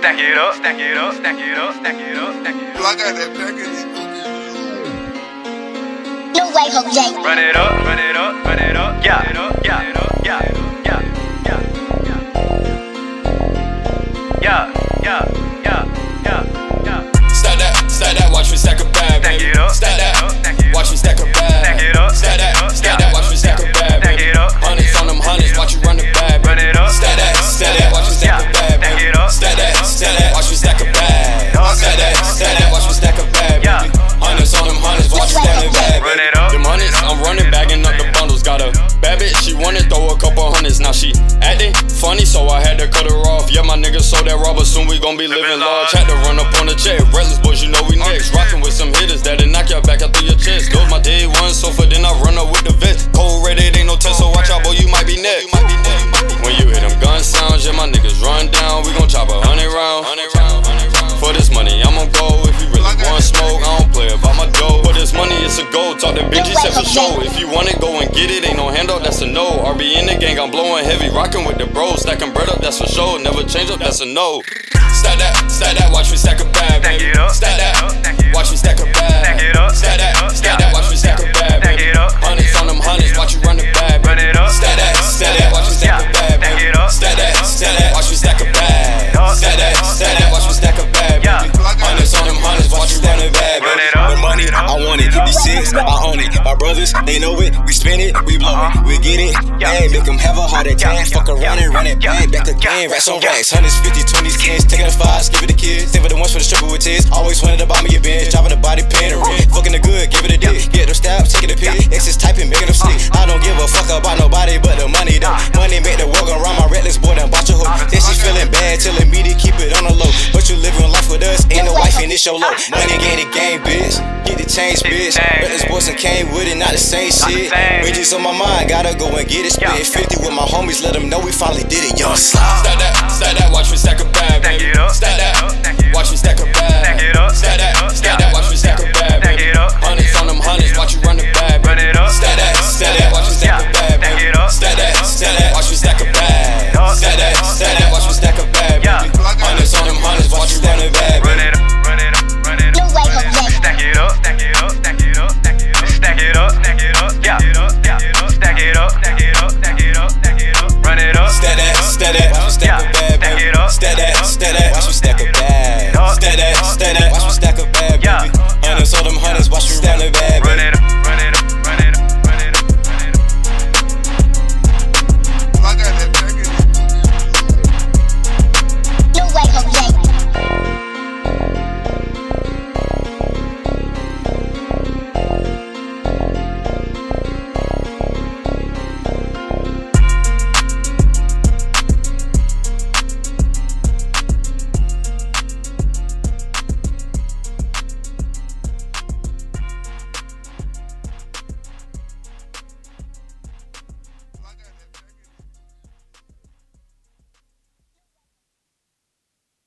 Stack it up, stack it up, stack it up, stack it up, stack it Yo, I got that pack in these No way, Jose. Run it up, run it up, run it up, yeah, yeah, yeah, yeah, yeah, yeah, yeah, yeah, yeah, yeah. Stack that, stack that, watch me stack a bag, Stack baby. it up, Stack Yeah, my niggas sold that rubber, soon we gon' be living large. Had to run up on the check. Reckless Boyz, you know we next. Rockin' with some hitters that'll knock your back out through your chest. Those my day one, so for then I run up with the vest. Cold rated, ain't no test, so watch out, boy, you might be next. When you hear them gun sounds, yeah, my niggas run down. We gon' chop a hundred rounds. For this money, I'm gon' go. If you really want smoke, I don't play about my dough. For this money, it's a go. Talk to Benji, set for show. If you want it, go and get it. Ain't no handout, that's a no. RB in the I'm blowing heavy. Rockin' with the bros. Stacking bread up, that's for sure. Never change up, that's a no. Stack that, stack that, watch me stack a bag, baby. Brothers, they know it. We spin it, we blow it. We get it. Yeah. Hey, make them have a heart attack. Fuck around and run it back. Back again, racks on racks. Hundreds, fifty, twenties, tens. Taking the fives, give it to kids. Save for the ones for the stripper with tits. Always wanted to buy me a bench. Dropping the body pen and rent. Fucking the good, give it a dick. Get them stabs, taking a pic. Exes typing, making them stick. I don't give a fuck about nobody but the money though. Money make the world go round. My reckless boy done bought your hoe. Then she feeling bad, telling me to keep it on the low. But you living life with us, ain't no wife and it's your low. Money gain the game, bitch. The change, bitch. Reckless Boyz and came with it, not the same shit. same. Wages on my mind, gotta go and get it. Yeah. 50 with my homies, let them know we finally did it. Young Stack